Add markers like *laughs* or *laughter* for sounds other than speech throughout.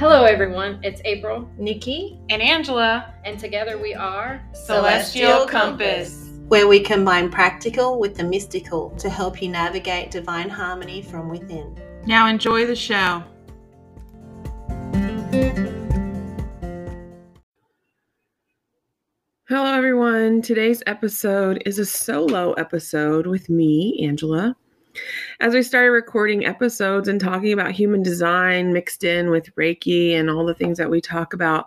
Hello, everyone. It's April, Nikki, and Angela, and together we are Celestial Compass, where we combine practical with the mystical to help you navigate divine harmony from within. Now, enjoy the show. Hello, everyone. Today's episode is a solo episode with me, Angela. As we started recording episodes and talking about human design mixed in with Reiki and all the things that we talk about,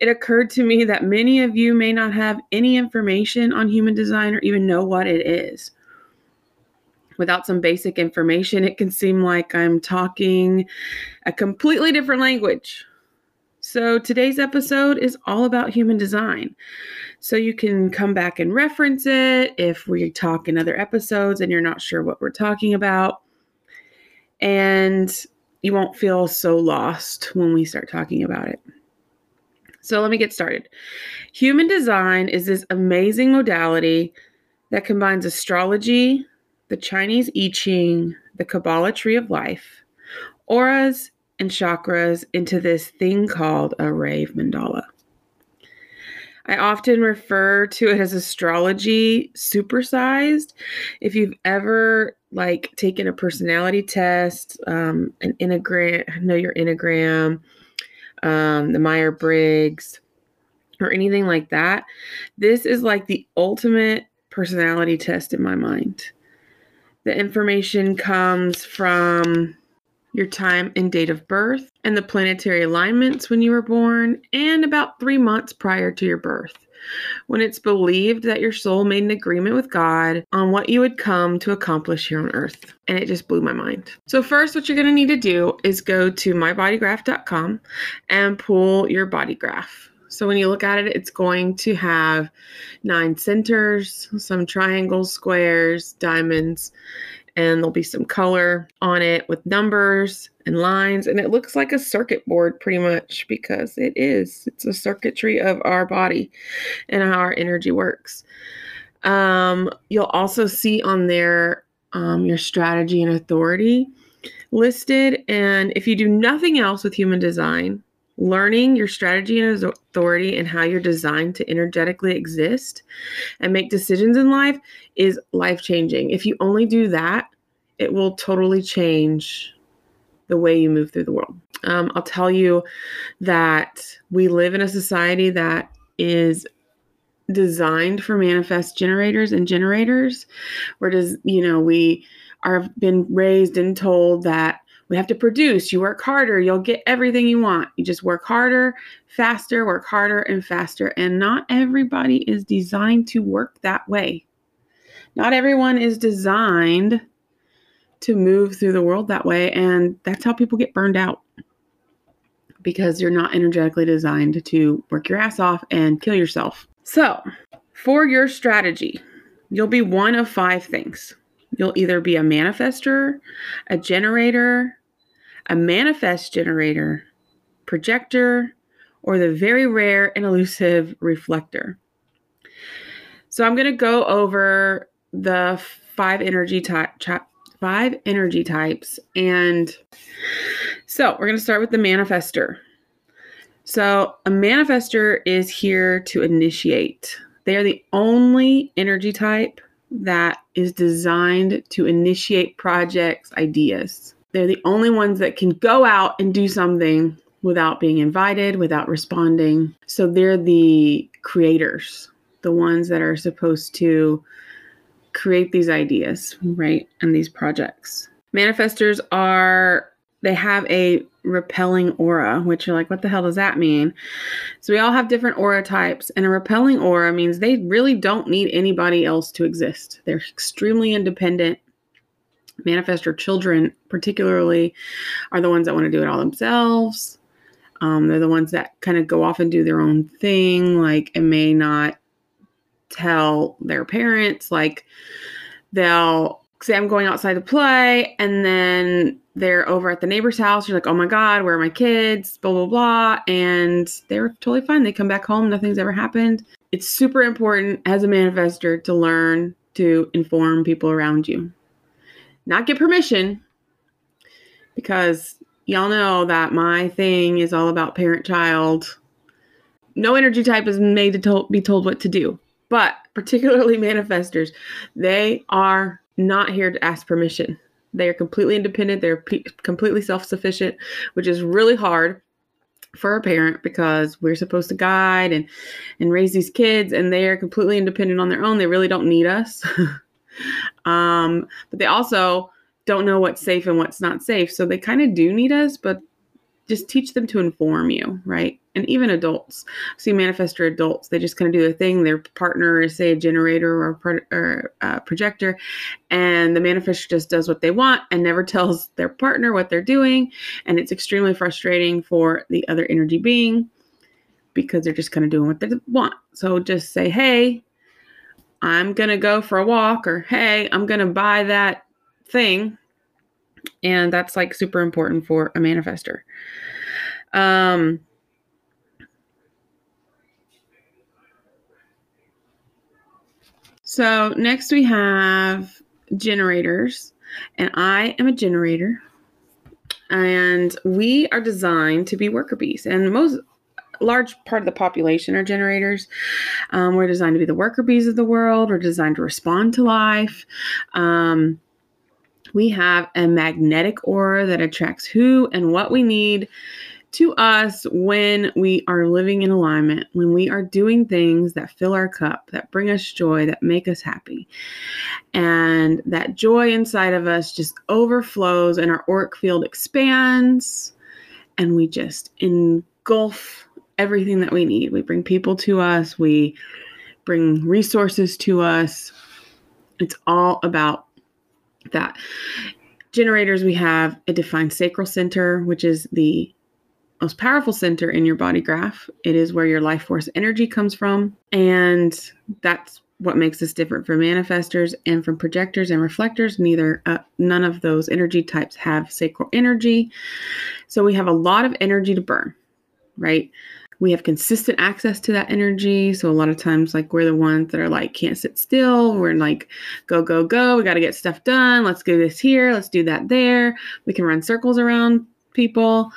it occurred to me that many of you may not have any information on human design or even know what it is. Without some basic information, it can seem like I'm talking a completely different language. So, today's episode is all about human design. So, you can come back and reference it if we talk in other episodes and you're not sure what we're talking about. And you won't feel so lost when we start talking about it. So, let me get started. Human design is this amazing modality that combines astrology, the Chinese I Ching, the Kabbalah tree of life, auras, and chakras into this thing called a rave mandala. I often refer to it as astrology supersized. If you've ever like taken a personality test, um, an enneagram, know your enneagram, um, the Meyer Briggs, or anything like that, this is like the ultimate personality test in my mind. The information comes from your time and date of birth, and the planetary alignments when you were born, and about three months prior to your birth, when it's believed that your soul made an agreement with God on what you would come to accomplish here on earth. And it just blew my mind. So, first, what you're going to need to do is go to mybodygraph.com and pull your body graph. So when you look at it, it's going to have nine centers, some triangles, squares, diamonds, and there'll be some color on it with numbers and lines. And it looks like a circuit board pretty much because it is. It's a circuitry of our body and how our energy works. Um, you'll also see on there um, your strategy and authority listed. And if you do nothing else with human design learning your strategy and authority and how you're designed to energetically exist and make decisions in life is life changing. If you only do that, it will totally change the way you move through the world. Um, I'll tell you that we live in a society that is designed for manifest generators and generators where does you know we are been raised and told that we have to produce. You work harder, you'll get everything you want. You just work harder, faster, work harder and faster. And not everybody is designed to work that way. Not everyone is designed to move through the world that way. And that's how people get burned out because you're not energetically designed to work your ass off and kill yourself. So, for your strategy, you'll be one of five things. You'll either be a manifester, a generator, a manifest generator, projector, or the very rare and elusive reflector. So I'm going to go over the five energy type five energy types and so we're going to start with the manifester. So a manifester is here to initiate. They are the only energy type that is designed to initiate projects, ideas. They're the only ones that can go out and do something without being invited, without responding. So they're the creators, the ones that are supposed to create these ideas, right? And these projects. Manifestors are, they have a repelling aura, which you're like, what the hell does that mean? So we all have different aura types, and a repelling aura means they really don't need anybody else to exist. They're extremely independent manifestor children, particularly, are the ones that want to do it all themselves. Um, they're the ones that kind of go off and do their own thing, like, and may not tell their parents. Like, they'll say, I'm going outside to play, and then they're over at the neighbor's house. You're like, oh my God, where are my kids? Blah, blah, blah. And they're totally fine. They come back home, nothing's ever happened. It's super important as a manifestor to learn to inform people around you not get permission because y'all know that my thing is all about parent child. No energy type is made to tol- be told what to do, but particularly *laughs* manifestors, they are not here to ask permission. They are completely independent, they're completely self sufficient, which is really hard for a parent because we're supposed to guide and and raise these kids and they are completely independent on their own they really don't need us *laughs* um but they also don't know what's safe and what's not safe. So they kind of do need us but just teach them to inform you right? And even adults. See manifestor adults. They just kind of do their thing. Their partner is say a generator or, pro- or a projector and the manifestor just does what they want and never *laughs* tells their partner what they're doing. And it's extremely frustrating for the other energy being because they're just kind of doing what they want. So just say hey i'm gonna go for a walk or hey i'm gonna buy that thing. And that's like super important for a manifestor um so next we have generators and i am a generator. And we are designed to be worker bees. And most large part of the population are generators. Um, we're designed to be the worker bees of the world. We're designed to respond to life. Um, we have a magnetic aura that attracts who and what we need to us when we are living in alignment, when we are doing things that fill our cup, that bring us joy, that make us happy. And that joy inside of us just overflows and our auric field expands and we just engulf everything that we need. We bring people to us, we bring resources to us. It's all about that. Generators, we have a defined sacral center, which is the most powerful center in your body graph. It is where your life force energy comes from. And that's what makes us different from manifestors and from projectors and reflectors. Neither, uh, none of those energy types have sacral energy. So we have a lot of energy to burn, right? We have consistent access to that energy. So a lot of times, like, we're the ones that are like, can't sit still. We're like, go, go, go. We got to get stuff done. Let's do this here. Let's do that there. We can run circles around people.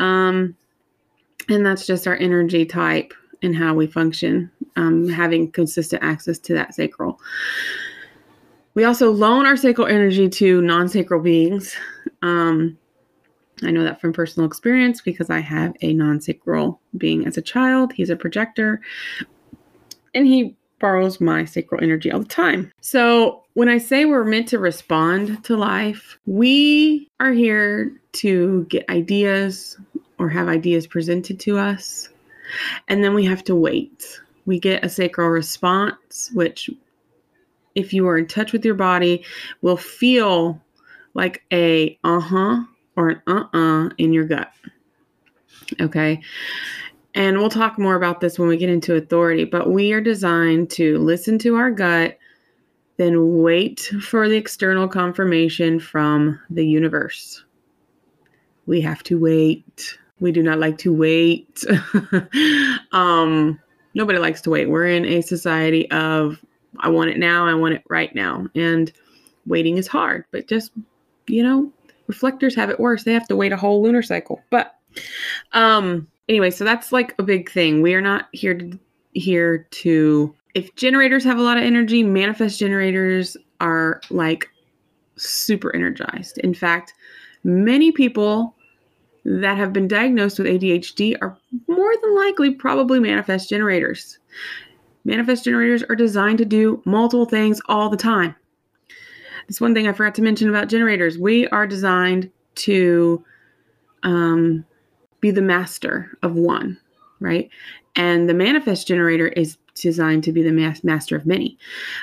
Um, and that's just our energy type and how we function, um, having consistent access to that sacral. We also loan our sacral energy to non sacral beings. Um, I know that from personal experience because I have a non sacral being as a child. He's a projector and he borrows my sacral energy all the time. So, when I say we're meant to respond to life, we are here to get ideas or have ideas presented to us. And then we have to wait. We get a sacral response, which, if you are in touch with your body, will feel like a uh huh or an uh uh in your gut. Okay. And we'll talk more about this when we get into authority, but we are designed to listen to our gut, then wait for the external confirmation from the universe. We have to wait. We do not like to wait. *laughs* um, nobody likes to wait. We're in a society of I want it now, I want it right now. And waiting is hard, but just, you know, reflectors have it worse. They have to wait a whole lunar cycle. But um anyway, so that's like a big thing. We are not here to here to if generators have a lot of energy, manifest generators are like super energized. In fact, many people that have been diagnosed with ADHD are more than likely probably manifest generators. Manifest generators are designed to do multiple things all the time. This one thing I forgot to mention about generators. We are designed to um, be the master of one, right? And the manifest generator is designed to be the mas- master of many.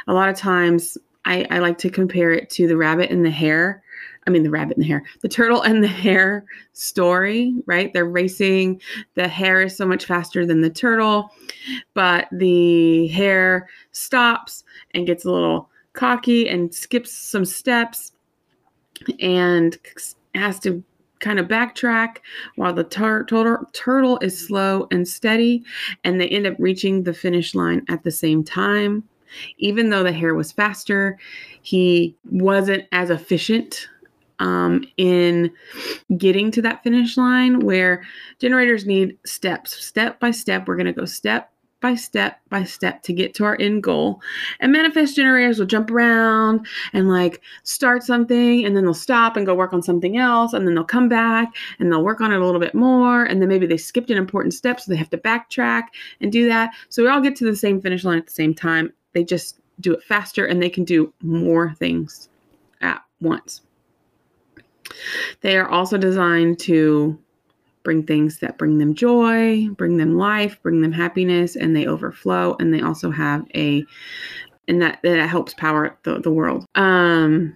A lot of times, I, I like to compare it to the rabbit and the hare. I mean, the rabbit and the hare, the turtle and the hare story, right? They're racing. The hare is so much faster than the turtle, but the hare stops and gets a little cocky and skips some steps and has to kind of backtrack while the tur- tur- turtle is slow and steady and they end up reaching the finish line at the same time even though the hare was faster he wasn't as efficient um, in getting to that finish line where generators need steps. Step by step, we're going to go step by step by step to get to our end goal. And manifest generators will jump around and like start something and then they'll stop and go work on something else and then they'll come back and they'll work on it a little bit more and then maybe they skipped an important step so they have to backtrack and do that. So we all get to the same finish line at the same time. They just do it faster and they can do more things at once. They are also designed to bring things that bring them joy, bring them life, bring them happiness, and they overflow. And they also have a, and that that helps power the, the world. Um,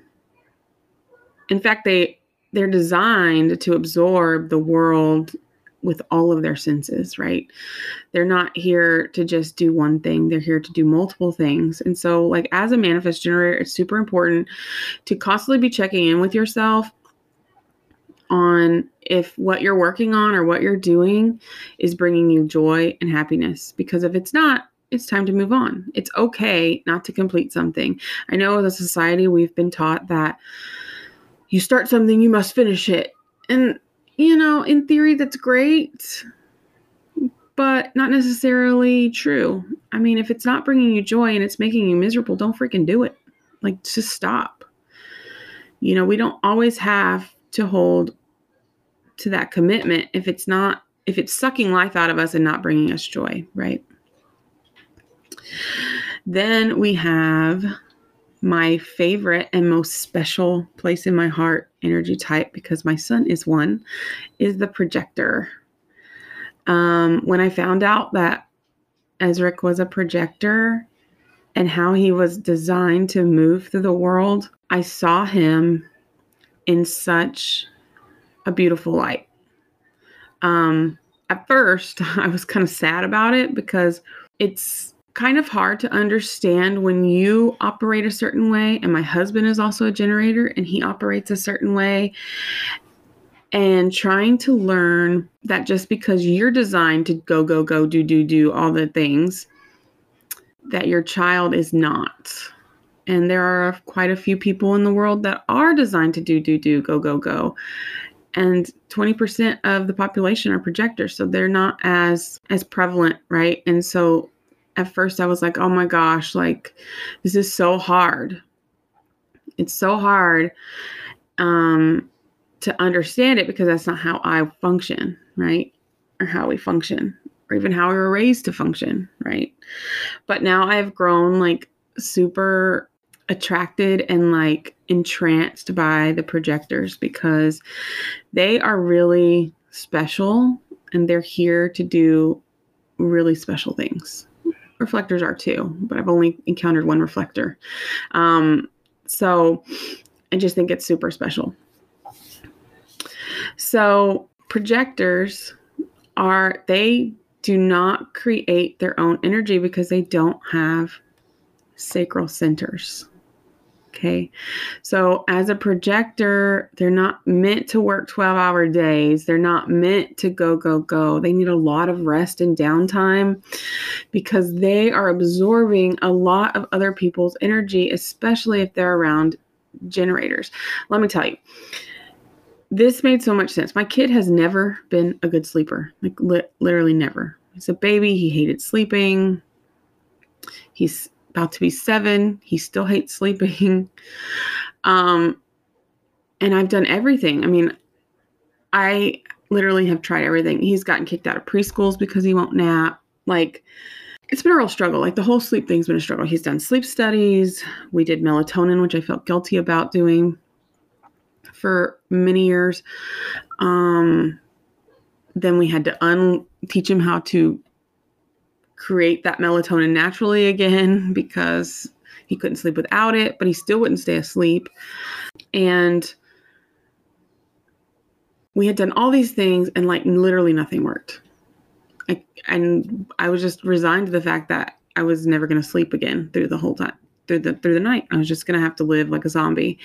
in fact, they they're designed to absorb the world with all of their senses, right? They're not here to just do one thing, they're here to do multiple things. And so, like, as a manifest generator, it's super important to constantly be checking in with yourself on if what you're working on or what you're doing is bringing you joy and happiness. Because if it's not, it's time to move on. It's okay not to complete something. I know as a society, we've been taught that you start something, you must finish it. And, you know, in theory, that's great, but not necessarily true. I mean, if it's not bringing you joy and it's making you miserable, don't freaking do it. Like, just stop. You know, we don't always have to hold to that commitment if it's not if it's sucking life out of us and not bringing us joy right? Then we have my favorite and most special place in my heart energy type because my son is one is the projector. Um, when i found out that ezric was a projector and how he was designed to move through the world i saw him in such a beautiful light. Um, at first, *laughs* I was kind of sad about it because it's kind of hard to understand when you operate a certain way. And my husband is also a generator and he operates a certain way. And trying to learn that just because you're designed to go, go, go, do, do, do all the things, that your child is not. And there are quite a few people in the world that are designed to do, do, do, go, go, go and 20% of the population are projectors so they're not as as prevalent right? And so at first i was like oh my gosh like this is so hard. It's so hard um to understand it because that's not how i function right? Or how we function or even how we were raised to function right? But now i've grown like super attracted and like entranced by the projectors because they are really special and they're here to do really special things. Reflectors are too, but I've only encountered one reflector. Um, so I just think it's super special. So projectors are, they do not create their own energy because they don't have sacral centers. Okay. So, as a projector, they're not meant to work 12 hour days. They're not meant to go, go, go. They need a lot of rest and downtime because they are absorbing a lot of other people's energy, especially if they're around generators. Let me tell you, this made so much sense. My kid has never been a good sleeper, like li- literally never. He's a baby. He hated sleeping. He's about to be seven. He still hates sleeping. *laughs* Um, and I've done everything. I mean, I literally have tried everything. He's gotten kicked out of preschools because he won't nap. Like, it's been a real struggle. Like, the whole sleep thing's been a struggle. He's done sleep studies. We did melatonin, which I felt guilty about doing for many years. Um, then we had to un teach him how to create that melatonin naturally again *laughs* because he couldn't sleep without it, but he still wouldn't stay asleep. And we had done all these things and like literally nothing worked. I, and I was just resigned to the fact that I was never going to sleep again through the whole time through the through the night. I was just going to have to live like a zombie.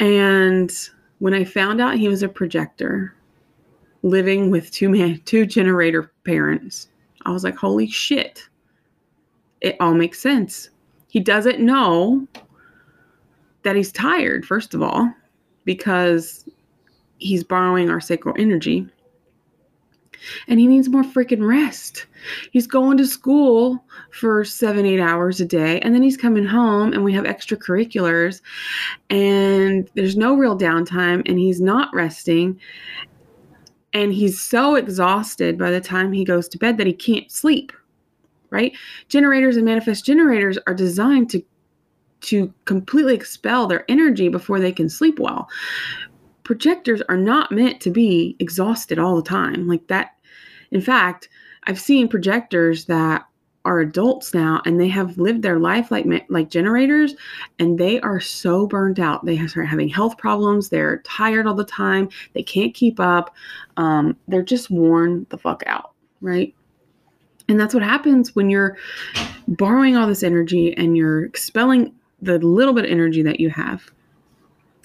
And when I found out he was a projector living with two man two generator parents I was like, holy shit. It all makes sense. He doesn't know that he's tired, first of all. because he's borrowing our sacral energy and he needs more freaking rest. He's going to school for seven, eight hours a day, and then he's coming home, and we have extracurriculars, and there's no real downtime, and he's not resting. And he's so exhausted by the time he goes to bed that he can't sleep, right? Generators and manifest generators are designed to to completely expel their energy before they can sleep well projectors are not meant to be exhausted all the time like that in fact i've seen projectors that are adults now and they have lived their life like like generators and they are so burned out. They start having health problems. They're tired all the time. They can't keep up. Um, they're just worn the fuck out right? And that's what happens when you're borrowing all this energy and you're expelling the little bit of energy that you have.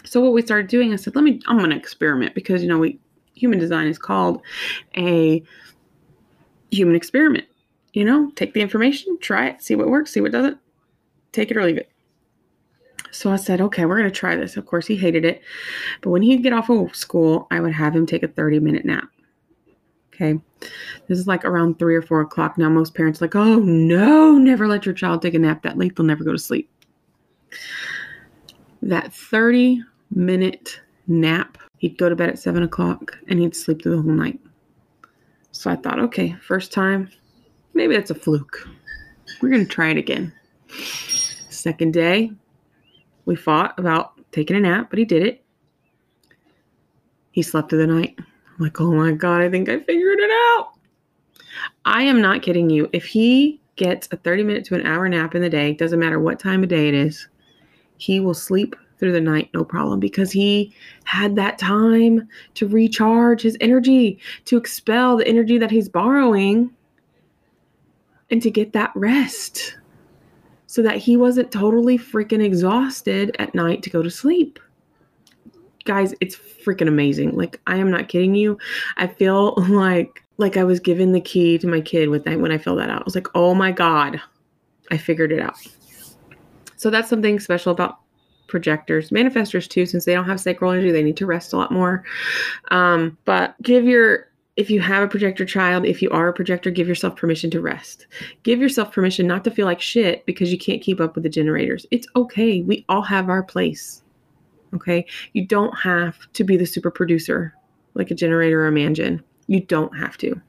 So what we started doing, I said, let me, I'm going to experiment because, you know, we, human design is called a human experiment. You know, take the information, try it, see what works, see what doesn't, take it or leave it. So I said, okay, we're going to try this. Of course, he hated it. But when he'd get off of school, I would have him take a 30 minute nap. Okay. This is like around three or four o'clock. Now, most parents like, oh no, never let your child take a nap that late. They'll never go to sleep. That 30 minute nap. He'd go to bed at seven o'clock and he'd sleep through the whole night. So I thought, okay, first time, maybe that's a fluke. We're going to try it again. Second day, we fought about taking a nap, but he did it. He slept through the night. I'm like, oh my God, I think I figured it out. I am not kidding you. If he gets a 30 minute to an hour nap in the day, doesn't matter what time of day it is, he will sleep through the night, no problem, because he had that time to recharge his energy, to expel the energy that he's borrowing, and to get that rest so that he wasn't totally freaking exhausted at night to go to sleep. Guys, it's freaking amazing. Like I am not kidding you. I feel *laughs* like like I was given the key to my kid with that when I filled that out. I was like, "Oh my god. I figured it out." So that's something special about projectors, manifestors too, since they don't have sacral energy, they need to rest a lot more. Um, but give your if you have a projector child, if you are a projector, give yourself permission to rest. Give yourself permission not to feel like shit because you can't keep up with the generators. It's okay. We all have our place. Okay. You don't have to be the super producer like a generator or a mangen. You don't have to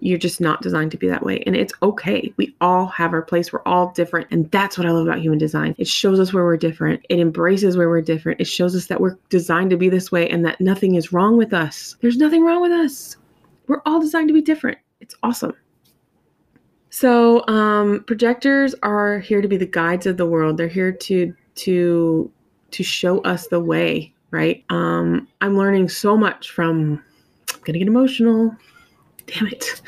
you're just not designed to be that way. And it's okay. We all have our place. We're all different. And that's what I love about human design. It shows us where we're different, it embraces where we're different. It shows us that we're designed to be this way and that nothing is wrong with us. There's nothing wrong with us. We're all designed to be different. It's awesome. So, um, projectors are here to be the guides of the world. They're here to to to show us the way, right? Um, I'm learning so much from. I'm gonna get emotional damn it.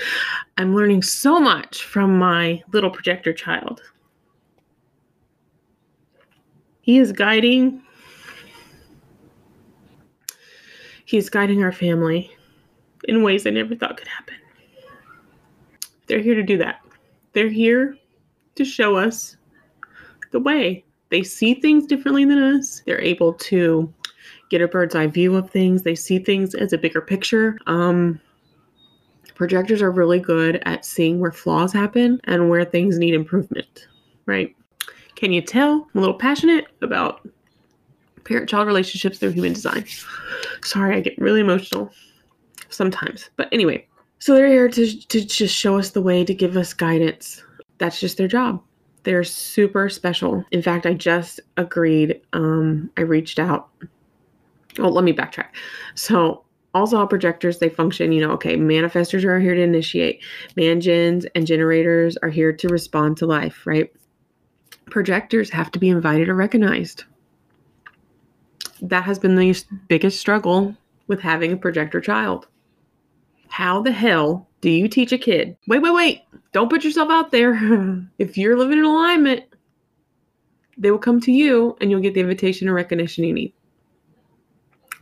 I'm learning so much from my little projector child. He is guiding he is guiding our family in ways I never thought could happen. They're here to do that. They're here to show us the way. They see things differently than us. They're able to get a bird's eye view of things. They see things as a bigger picture. Um, projectors are really good at seeing where flaws happen and where things need improvement, right? Can you tell? I'm a little passionate about parent child relationships through human design. Sorry, I get really emotional sometimes. But anyway, so they're here to, to just show us the way, to give us guidance. That's just their job. They're super special. In fact, I just agreed. Um, I reached out. Oh, let me backtrack. So all projectors they function you know okay manifestors are here to initiate mangens and generators are here to respond to life right? Projectors have to be invited or recognized. That has been the biggest struggle with having a projector child. How the hell do you teach a kid wait wait wait don't put yourself out there. *laughs* If you're living in alignment they will come to you and you'll get the invitation and recognition you need.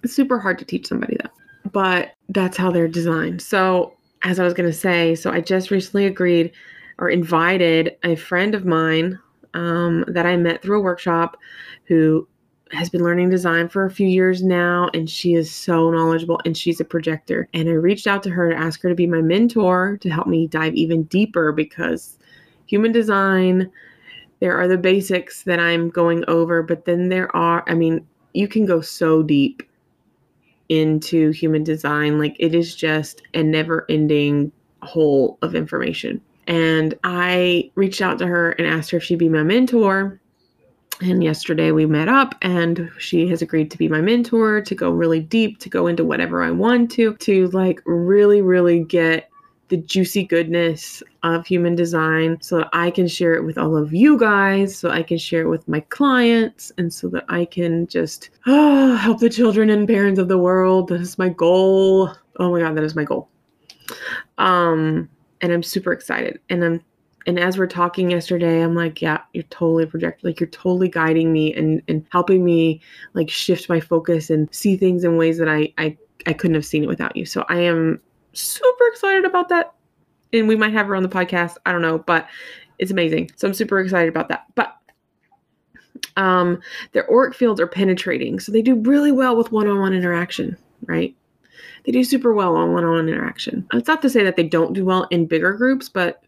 It's super hard to teach somebody that but that's how they're designed. So, as I was going to say, so I just recently agreed or invited a friend of mine um, that I met through a workshop who has been learning design for a few years now, and she is so knowledgeable and she's a projector. And I reached out to her to ask her to be my mentor to help me dive even deeper because human design, there are the basics that I'm going over, but then there are, I mean, you can go so deep into human design. Like it is just a never ending hole of information. And I reached out to her and asked her if she'd be my mentor. And yesterday we met up and she has agreed to be my mentor, to go really deep, to go into whatever I want to, to like really, really get the juicy goodness of human design so that I can share it with all of you guys, so I can share it with my clients, and so that I can just oh, *sighs* help the children and parents of the world. That is my goal. Oh my God, that is my goal. Um, and I'm super excited. And I'm and as we're talking yesterday, I'm like, yeah, you're totally projecting, like you're totally guiding me and and helping me like shift my focus and see things in ways that I I I couldn't have seen it without you. So I am super excited about that. And we might have her on the podcast. I don't know, but it's amazing. So I'm super excited about that. But um their auric fields are penetrating. So they do really well with one-on-one interaction, right? They do super well on one-on-one interaction. It's not to say that they don't do well in bigger groups, but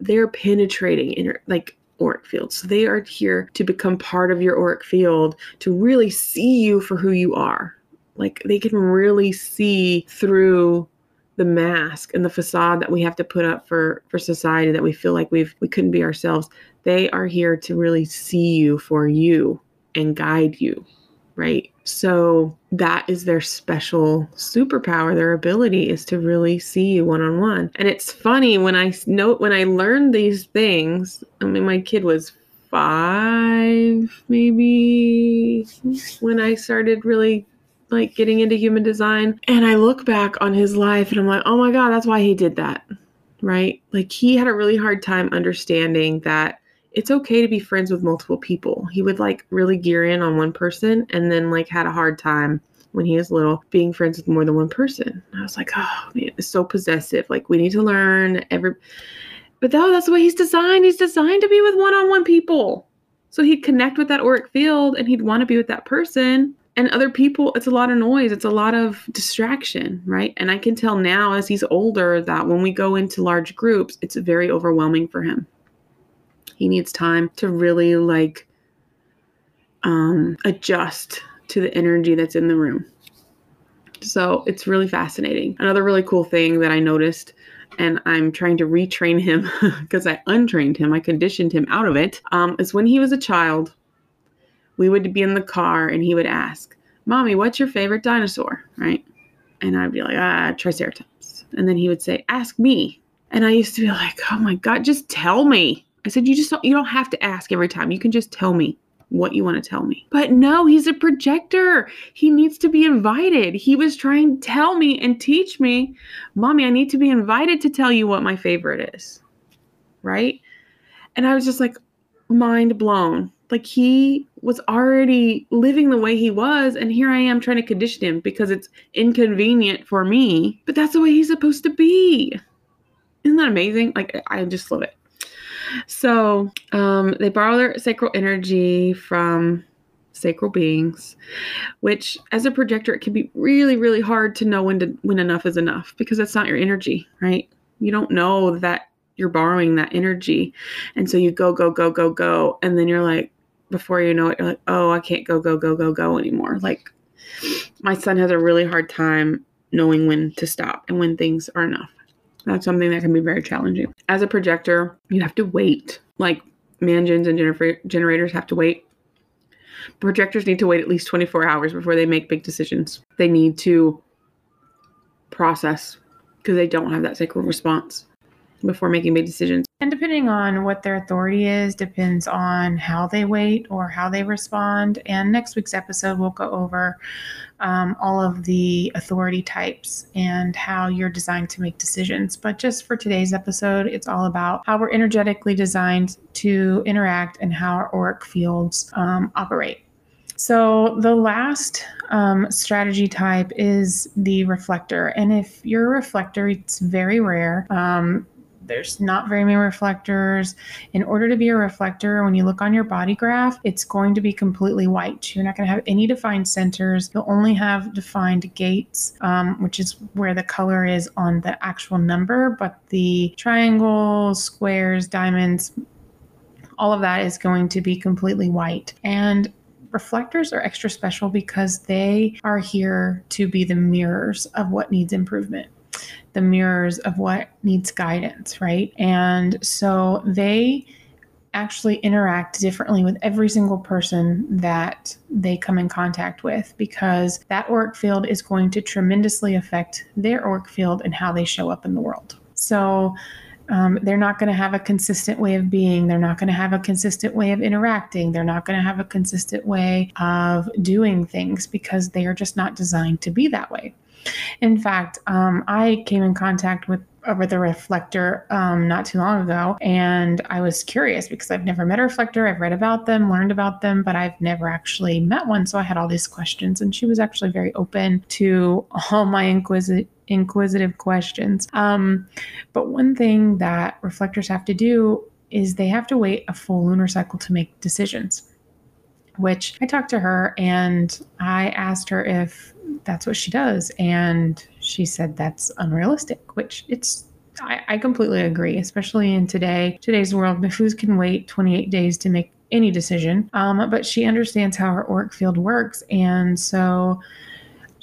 they're penetrating in like auric fields. So they are here to become part of your auric field to really see you for who you are. Like they can really see through the mask and the facade that we have to put up for for society that we feel like we've we couldn't be ourselves. They are here to really see you for you and guide you, right? So that is their special superpower. Their ability is to really see you one on one. And it's funny when I note when I learned these things. I mean, my kid was five, maybe, when I started really like getting into human design. And I look back on his life and I'm like, oh my God, that's why he did that. Right? Like he had a really hard time understanding that it's okay to be friends with multiple people. He would like really gear in on one person and then like had a hard time when he was little being friends with more than one person. I was like, oh man, it's so possessive. Like we need to learn every but though that's the way he's designed. He's designed to be with one-on-one people. So he'd connect with that auric field and he'd want to be with that person. And other people, it's a lot of noise. It's a lot of distraction, right? And I can tell now as he's older that when we go into large groups, it's very overwhelming for him he needs time to really like um, adjust to the energy that's in the room. So it's really fascinating. Another really cool thing that I noticed, and I'm trying to retrain him *laughs* because I untrained him, I conditioned him out of it, um, is when he was a child, we would be in the car and he would ask, Mommy, what's your favorite dinosaur? Right? And I'd be like, ah, Triceratops. And then he would say, Ask me. And I used to be like, Oh my God, just tell me. I said, you just don't, you don't have to ask every time. You can just tell me what you want to tell me. But no, he's a projector. He needs to be invited. He was trying to tell me and teach me, Mommy, I need to be invited to tell you what my favorite is. Right? And I was just like mind blown. Like he was already living the way he was, and here I am trying to condition him because it's inconvenient for me. But that's the way he's supposed to be. Isn't that amazing? Like I just love it. So um, they borrow their sacral energy from sacral beings, which as a projector, it can be really, really hard to know when to when enough is enough because that's not your energy, right? You don't know that you're borrowing that energy. And so you go, go, go, go, go. And then you're like, before you know it, you're like, oh, I can't go, go, go, go, go anymore. Like my son has a really hard time knowing when to stop and when things are enough. That's something that can be very challenging. As a projector, you have to wait. Like mangens and gener- generators have to wait. Projectors need to wait at least 24 hours before they make big decisions. They need to process because they don't have that sacral response before making big decisions. And depending on what their authority is, depends on how they wait or how they respond. And next week's episode, we'll go over um, all of the authority types and how you're designed to make decisions. But just for today's episode, it's all about how we're energetically designed to interact and how our auric fields um, operate. So, the last um, strategy type is the reflector. And if you're a reflector, it's very rare. Um, there's not very many reflectors. In order to be a reflector, when you look on your body graph, it's going to be completely white. You're not going to have any defined centers. You'll only have defined gates, um, which is where the color is on the actual number, but the triangles, squares, diamonds, all of that is going to be completely white. And reflectors are extra special because they are here to be the mirrors of what needs improvement the mirrors of what needs guidance, right? And so they actually interact differently with every single person that they come in contact with because that auric field is going to tremendously affect their auric field and how they show up in the world. So um, they're not going to have a consistent way of being. They're not going to have a consistent way of interacting. They're not going to have a consistent way of doing things because they are just not designed to be that way. In fact, um, I came in contact with over the reflector um, not too long ago, and I was curious because I've never met a reflector. I've read about them, learned about them, but I've never actually met one. So I had all these questions, and she was actually very open to all my inquisitive inquisitive questions. Um, but one thing that reflectors have to do is they have to wait a full lunar cycle to make decisions. Which I talked to her and I asked her if that's what she does. And she said that's unrealistic, which it's I, I completely agree, especially in today today's world. Who can wait 28 days to make any decision. Um, but she understands how her auric field works. And so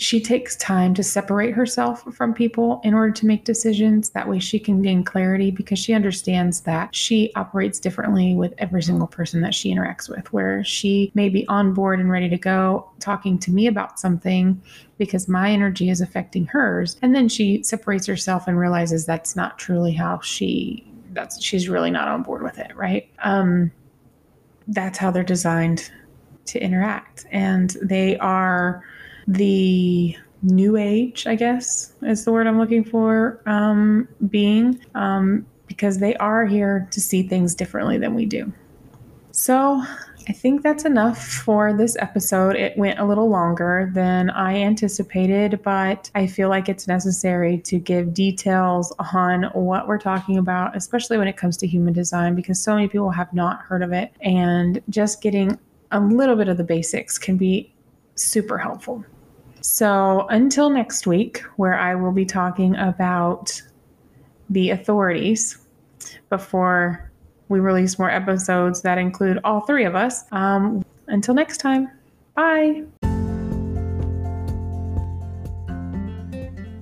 she takes time to separate herself from people in order to make decisions. That way, she can gain clarity because she understands that she operates differently with every single person that she interacts with. Where she may be on board and ready to go talking to me about something because my energy is affecting hers. And then she separates herself and realizes that's not truly how she. That's she's really not on board with it, right? Um, that's how they're designed to interact, and they are the new age, I guess is the word I'm looking for, um, being, um, because they are here to see things differently than we do. So I think that's enough for this episode. It went a little longer than I anticipated, but I feel like it's necessary to give details on what we're talking about, especially when it comes to human design, because so many people have not heard of it. And just getting a little bit of the basics can be super helpful. So until next week, where I will be talking about the authorities before we release more episodes that include all three of us. Um, until next time, bye.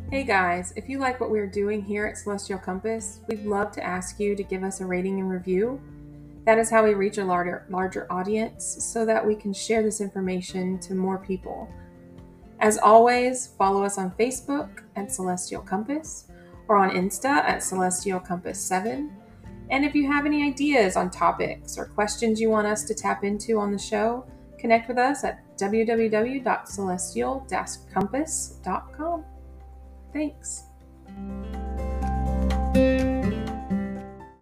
Hey guys, if you like what we're doing here at Celestial Compass, we'd love to ask you to give us a rating and review. That is how we reach a larger, larger audience so that we can share this information to more people. As always, follow us on Facebook at Celestial Compass or on Insta at Celestial Compass 7. And if you have any ideas on topics or questions you want us to tap into on the show, connect with us at www.celestial-compass.com. Thanks.